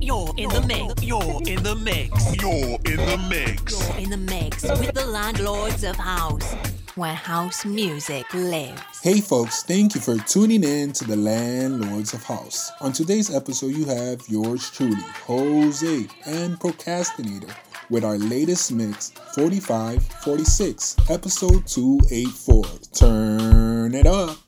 You're in the mix. You're in the mix. You're in the mix. You're in the mix with the landlords of house, where house music lives. Hey folks, thank you for tuning in to the Landlords of House. On today's episode, you have yours truly, José and ProCastroN8tor, with our latest mix, 4546, episode 284. Turn it up.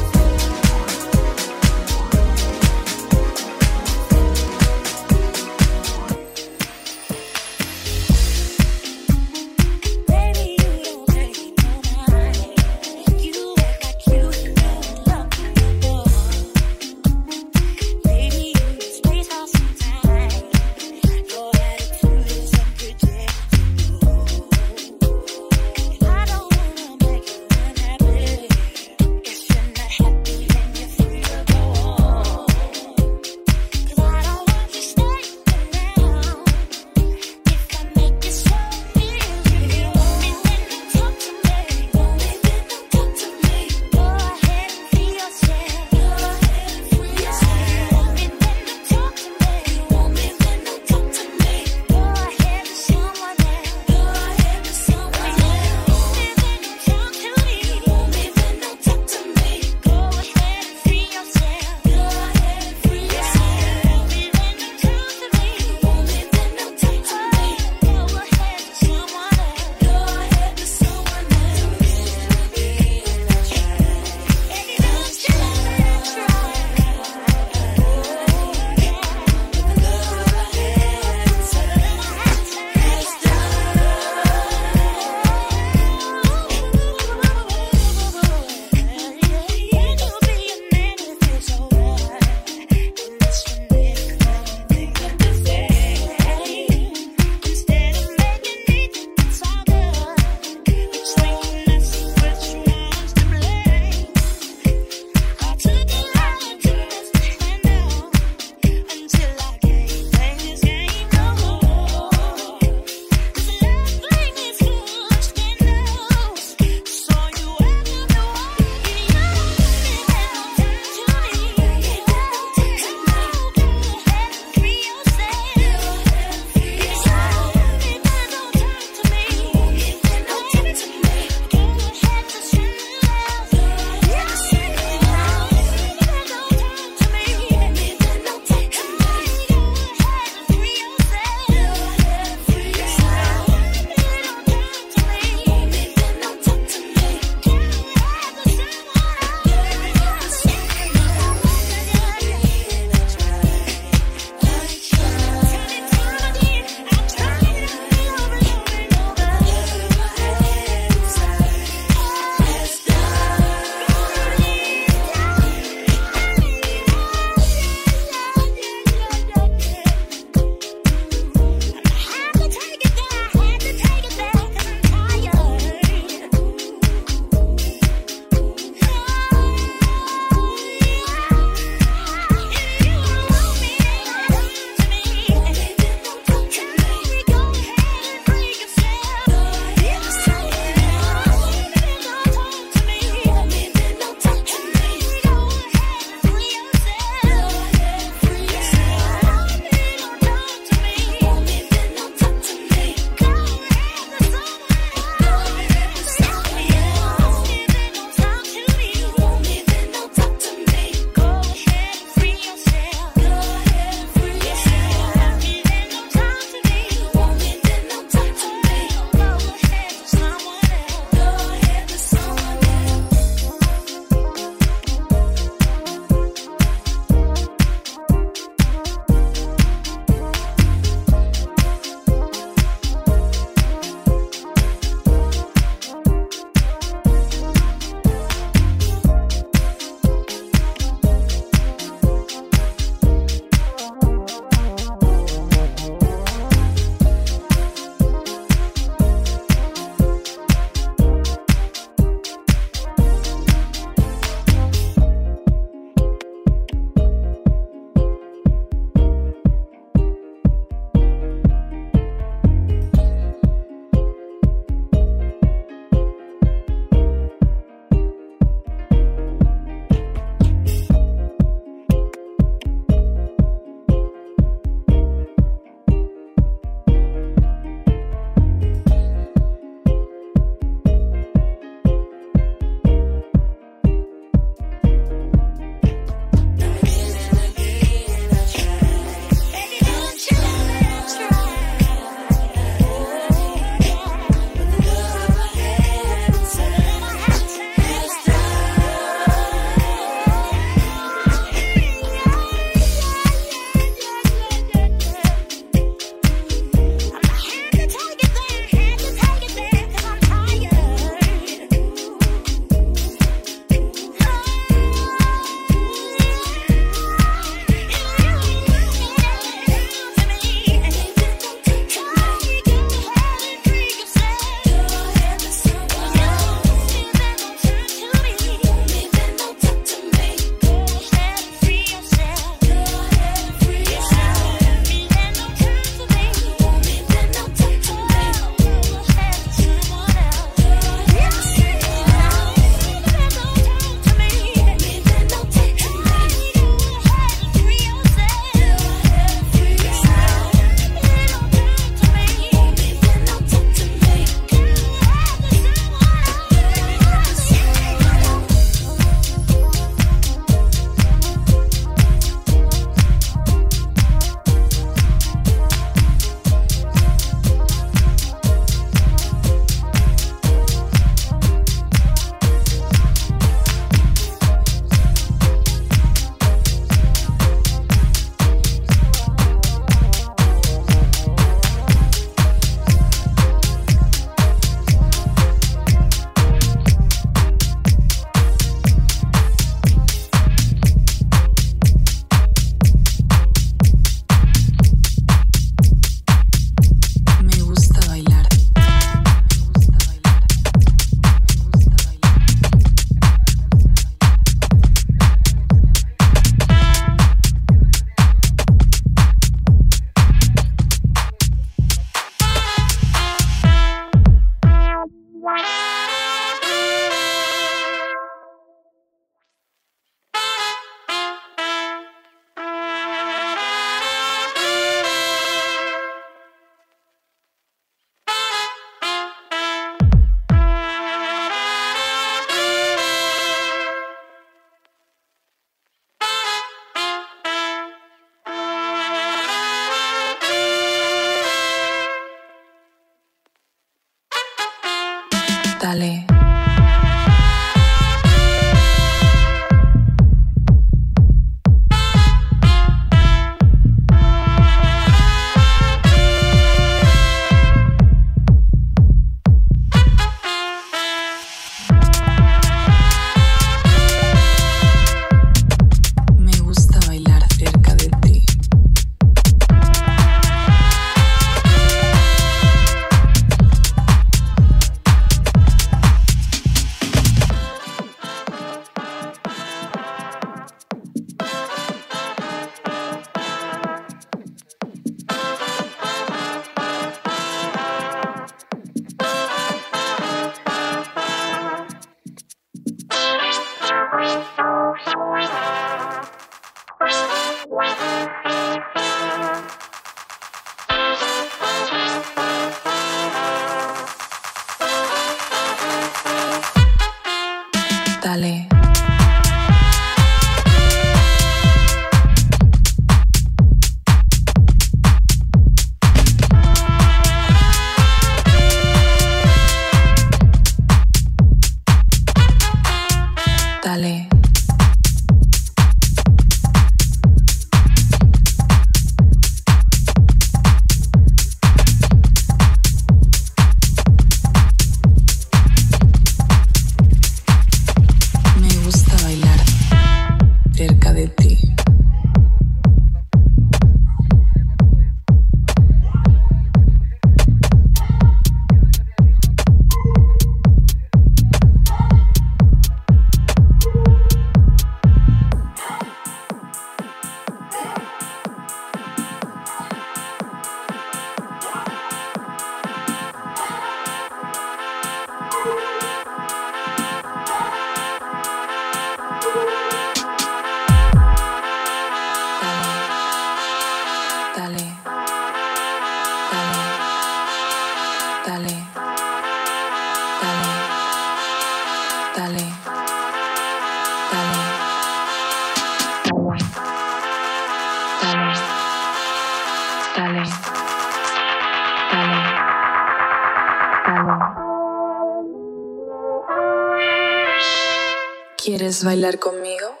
¿Quieres bailar conmigo?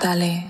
Dale.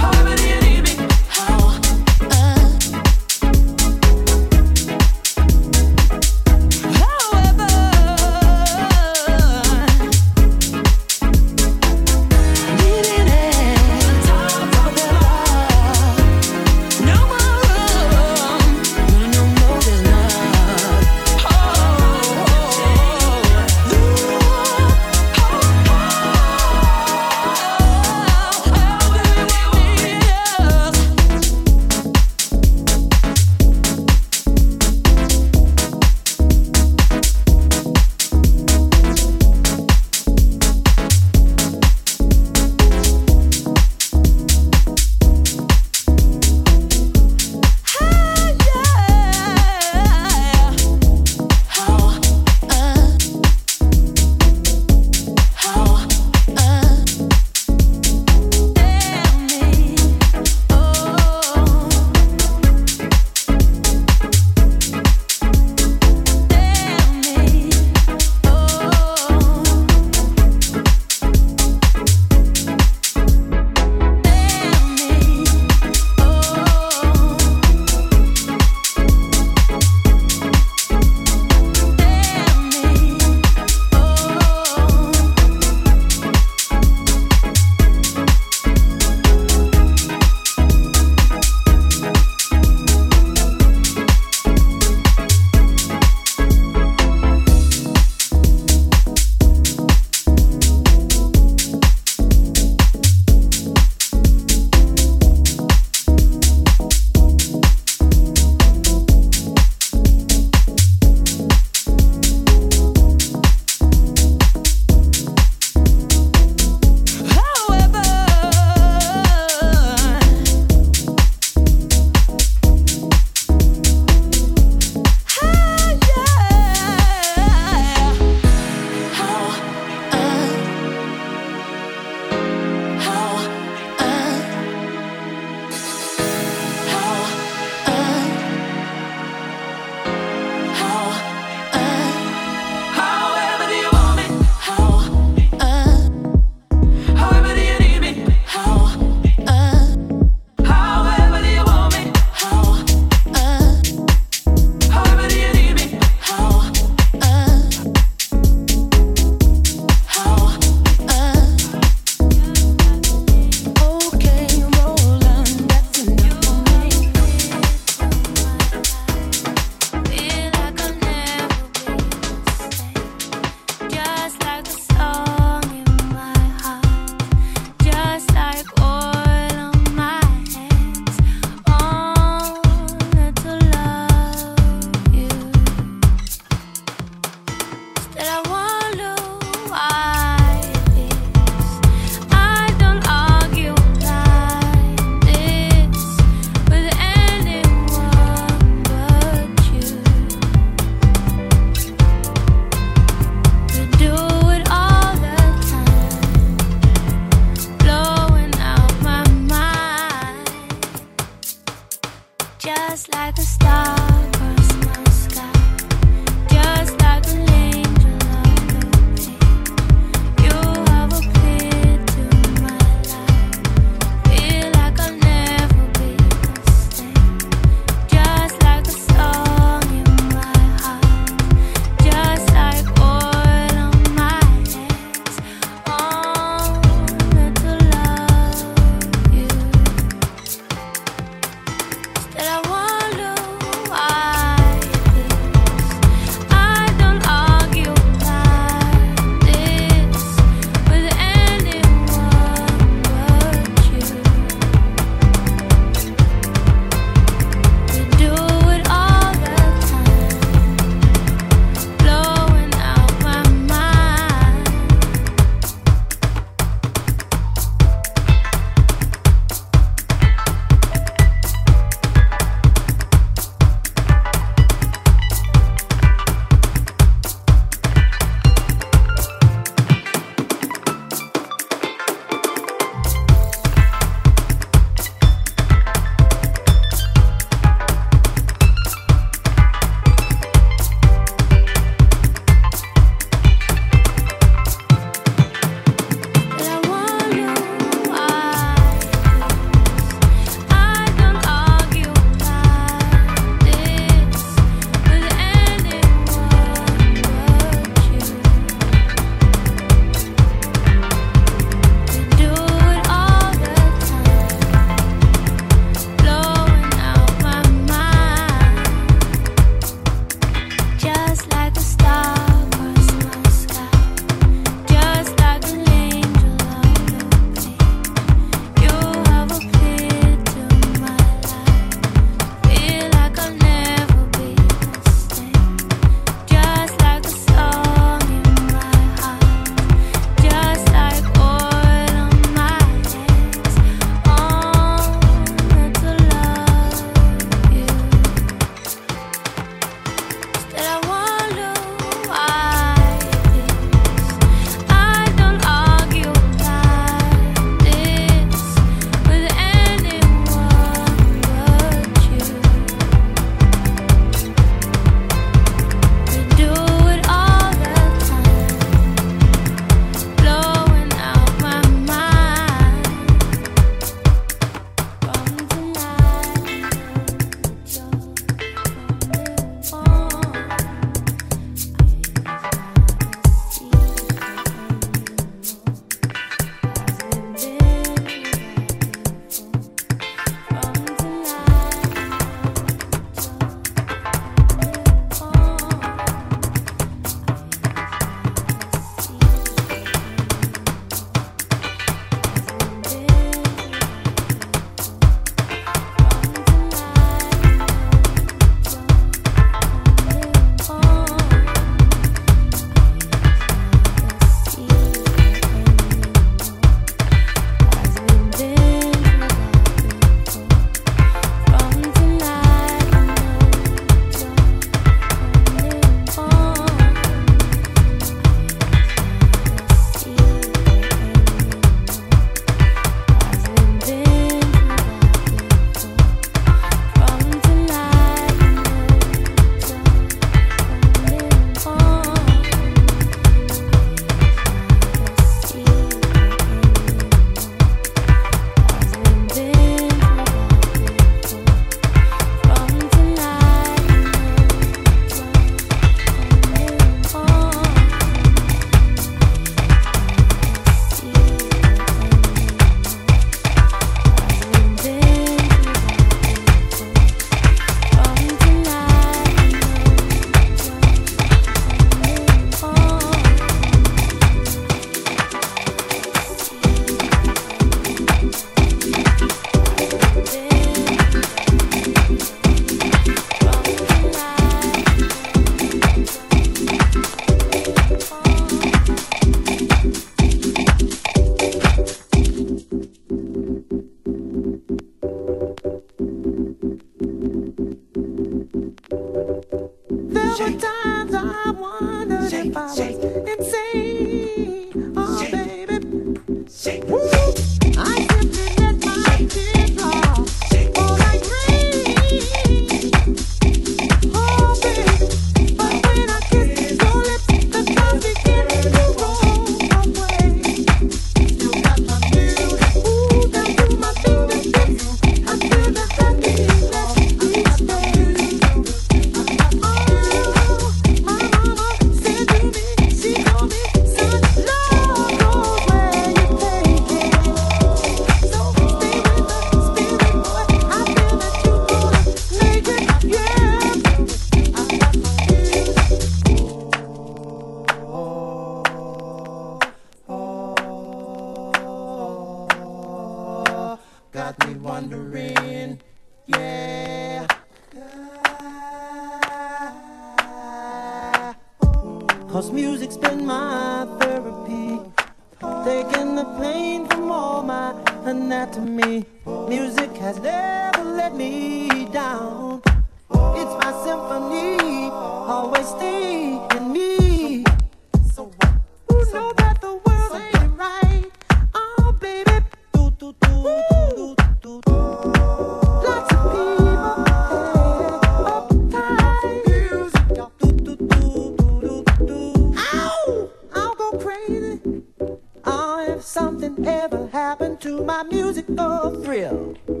To my musical thrill.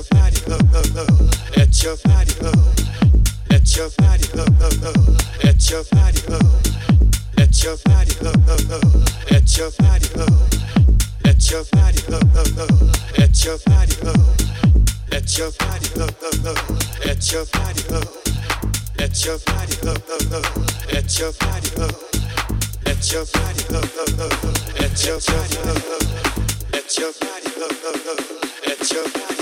Let your body go, go, go. Let your body go. Let your body go, go, go. Let your body go. Let your body go, go, go. Let your body go. Let your body go, go, go. Let your body go. Let your body go, go, go. Let your body go. Let your body go, go, go. Let your body go. Let your body go, go, go. Let your body go, go. Let your body go, go, go. Let your body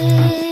Yeah.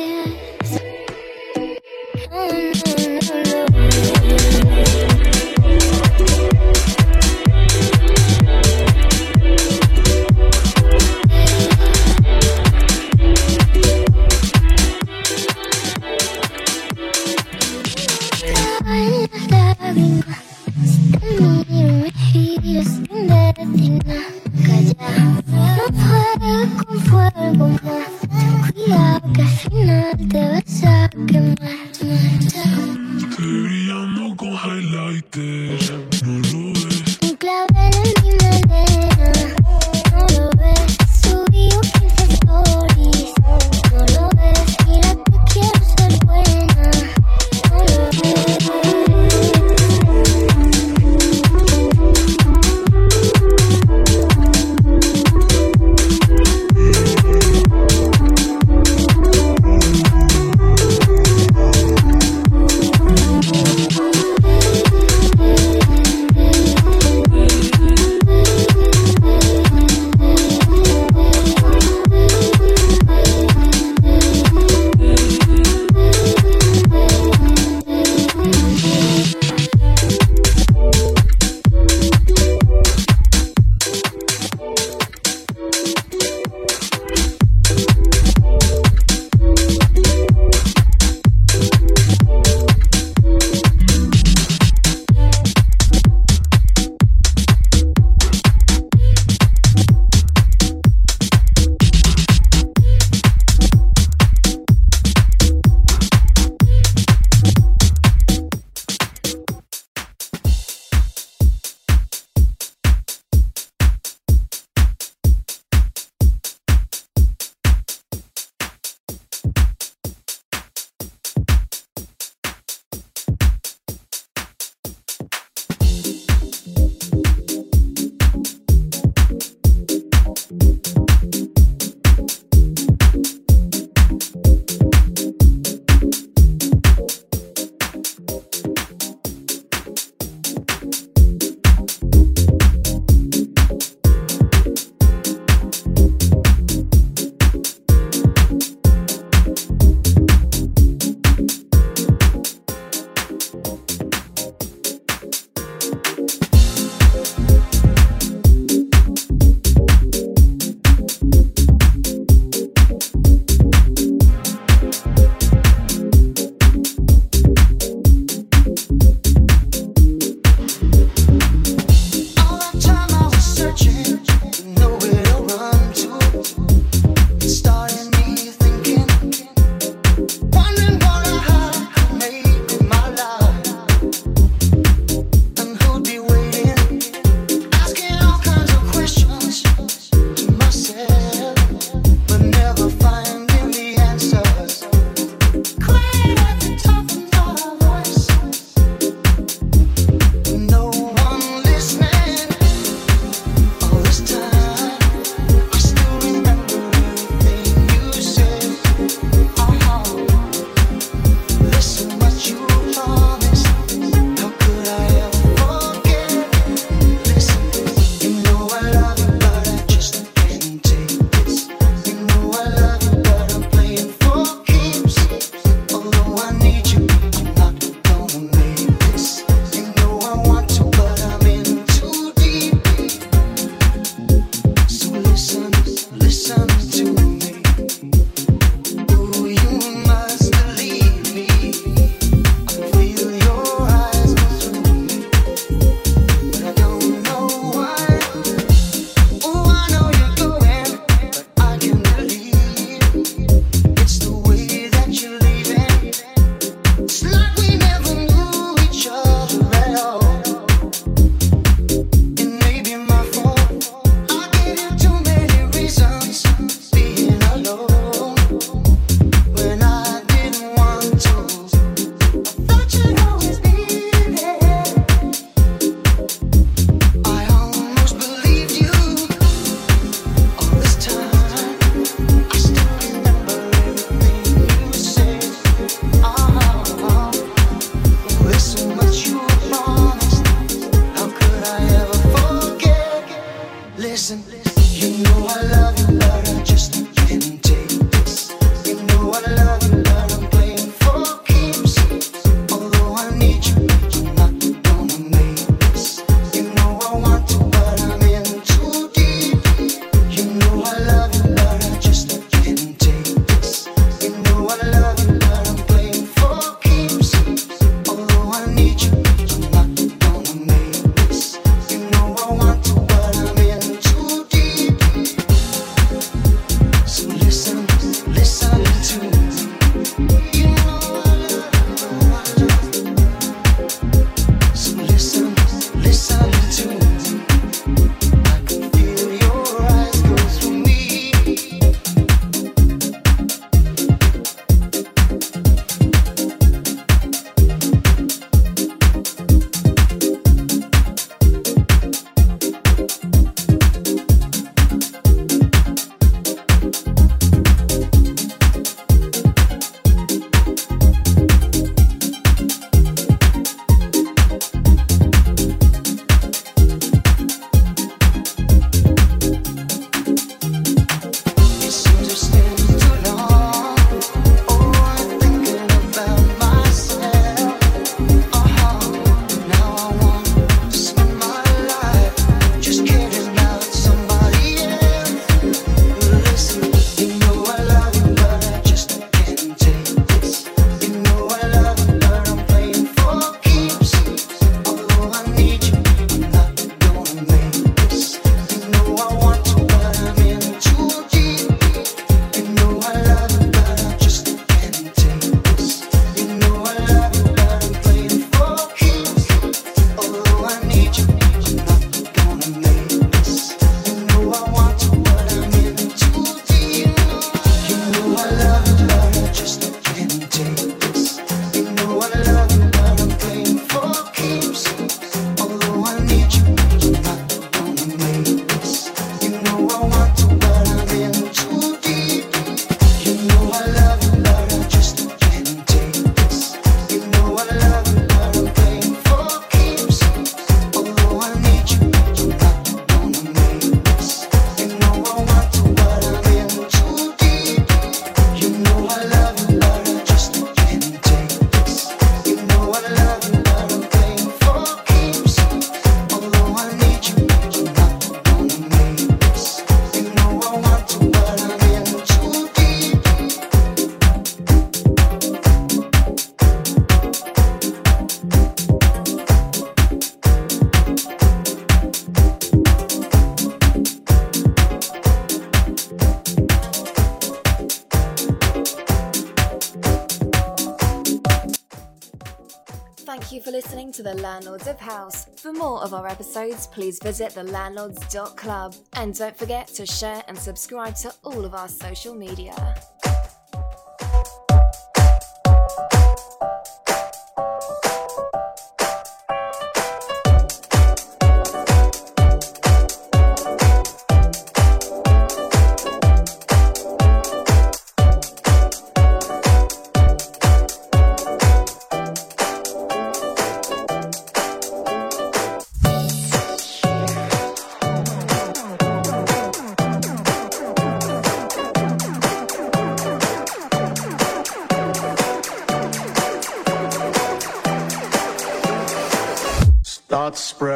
You for listening to The Landlords of House. For more of our episodes, please visit thelandlords.club. And don't forget to share and subscribe to all of our social media.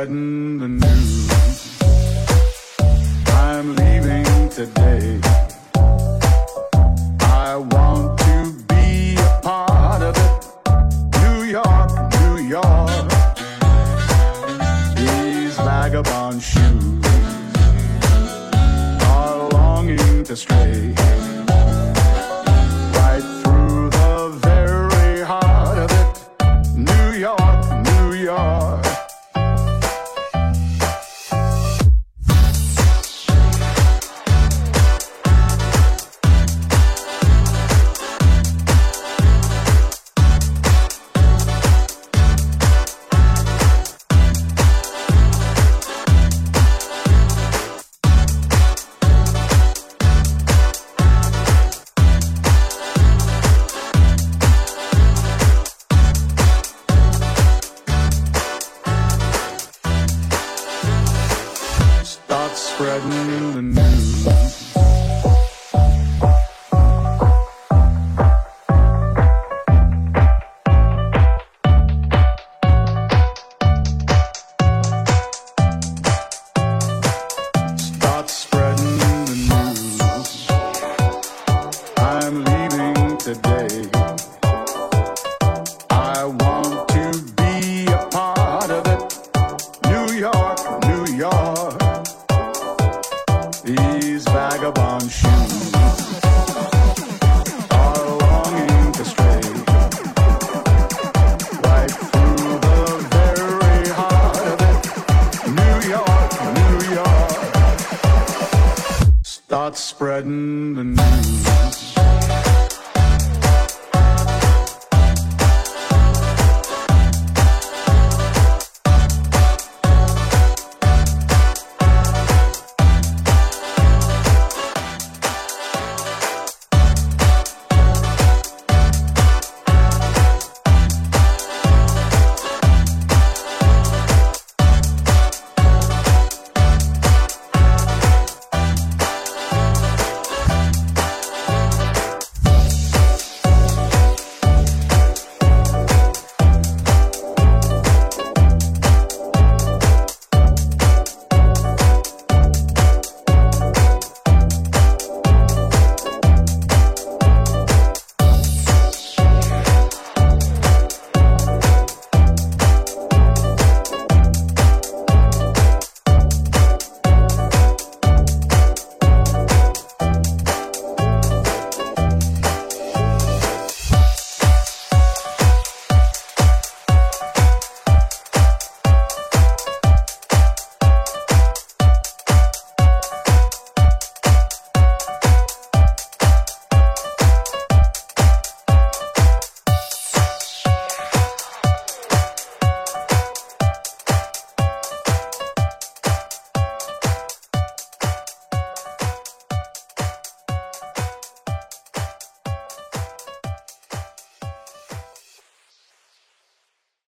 Start